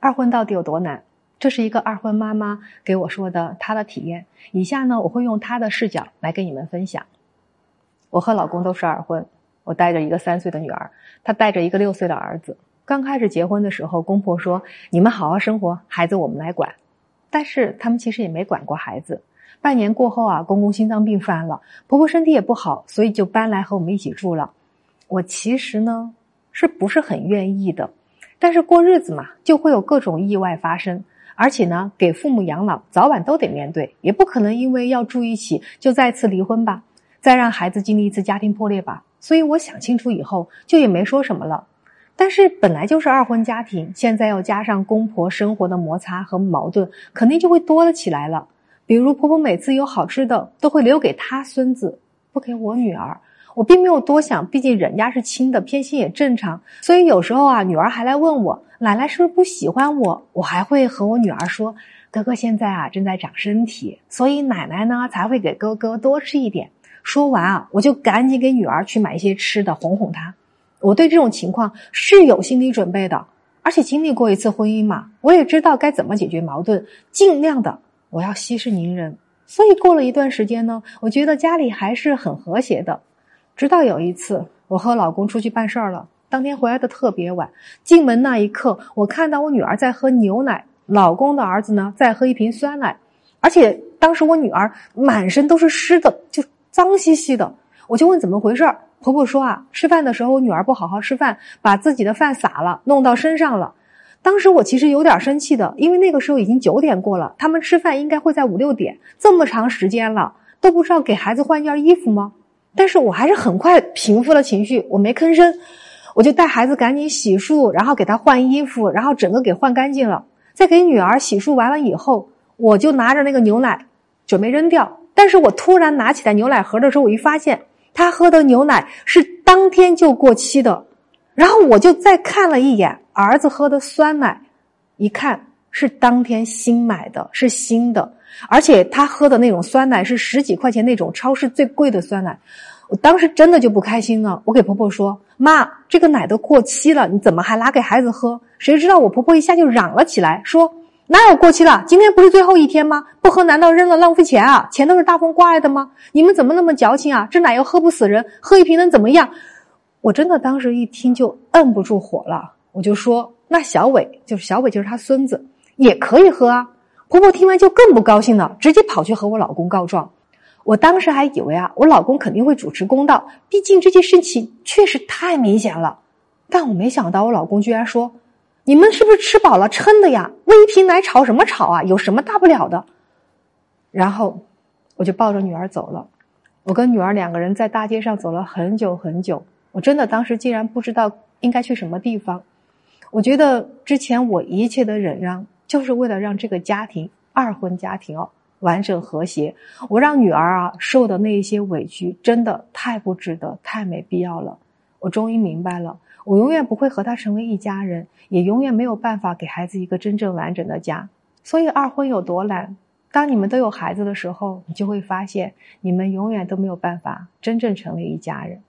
二婚到底有多难？这是一个二婚妈妈给我说的她的体验。以下呢，我会用她的视角来跟你们分享。我和老公都是二婚，我带着一个三岁的女儿，他带着一个六岁的儿子。刚开始结婚的时候，公婆说：“你们好好生活，孩子我们来管。”但是他们其实也没管过孩子。半年过后啊，公公心脏病犯了，婆婆身体也不好，所以就搬来和我们一起住了。我其实呢，是不是很愿意的？但是过日子嘛，就会有各种意外发生，而且呢，给父母养老早晚都得面对，也不可能因为要住一起就再次离婚吧，再让孩子经历一次家庭破裂吧。所以我想清楚以后，就也没说什么了。但是本来就是二婚家庭，现在要加上公婆生活的摩擦和矛盾，肯定就会多了起来了。比如婆婆每次有好吃的，都会留给她孙子，不给我女儿。我并没有多想，毕竟人家是亲的，偏心也正常。所以有时候啊，女儿还来问我，奶奶是不是不喜欢我？我还会和我女儿说，哥哥现在啊正在长身体，所以奶奶呢才会给哥哥多吃一点。说完啊，我就赶紧给女儿去买一些吃的，哄哄她。我对这种情况是有心理准备的，而且经历过一次婚姻嘛，我也知道该怎么解决矛盾，尽量的我要息事宁人。所以过了一段时间呢，我觉得家里还是很和谐的。直到有一次，我和老公出去办事儿了，当天回来的特别晚，进门那一刻，我看到我女儿在喝牛奶，老公的儿子呢在喝一瓶酸奶，而且当时我女儿满身都是湿的，就脏兮兮的，我就问怎么回事儿。婆婆说啊，吃饭的时候我女儿不好好吃饭，把自己的饭洒了，弄到身上了。当时我其实有点生气的，因为那个时候已经九点过了，他们吃饭应该会在五六点，这么长时间了都不知道给孩子换件衣服吗？但是我还是很快平复了情绪，我没吭声，我就带孩子赶紧洗漱，然后给他换衣服，然后整个给换干净了。在给女儿洗漱完了以后，我就拿着那个牛奶准备扔掉，但是我突然拿起来牛奶盒的时候，我一发现。他喝的牛奶是当天就过期的，然后我就再看了一眼儿子喝的酸奶，一看是当天新买的，是新的，而且他喝的那种酸奶是十几块钱那种超市最贵的酸奶，我当时真的就不开心了。我给婆婆说：“妈，这个奶都过期了，你怎么还拿给孩子喝？”谁知道我婆婆一下就嚷了起来，说。哪有过期了？今天不是最后一天吗？不喝难道扔了浪费钱啊？钱都是大风刮来的吗？你们怎么那么矫情啊？这奶又喝不死人，喝一瓶能怎么样？我真的当时一听就摁不住火了，我就说：“那小伟就是小伟，就是他孙子，也可以喝啊。”婆婆听完就更不高兴了，直接跑去和我老公告状。我当时还以为啊，我老公肯定会主持公道，毕竟这件事情确实太明显了。但我没想到我老公居然说。你们是不是吃饱了撑的呀？喂一瓶奶吵什么吵啊？有什么大不了的？然后我就抱着女儿走了。我跟女儿两个人在大街上走了很久很久。我真的当时竟然不知道应该去什么地方。我觉得之前我一切的忍让，就是为了让这个家庭二婚家庭哦完整和谐。我让女儿啊受的那一些委屈，真的太不值得，太没必要了。我终于明白了。我永远不会和他成为一家人，也永远没有办法给孩子一个真正完整的家。所以二婚有多难？当你们都有孩子的时候，你就会发现，你们永远都没有办法真正成为一家人。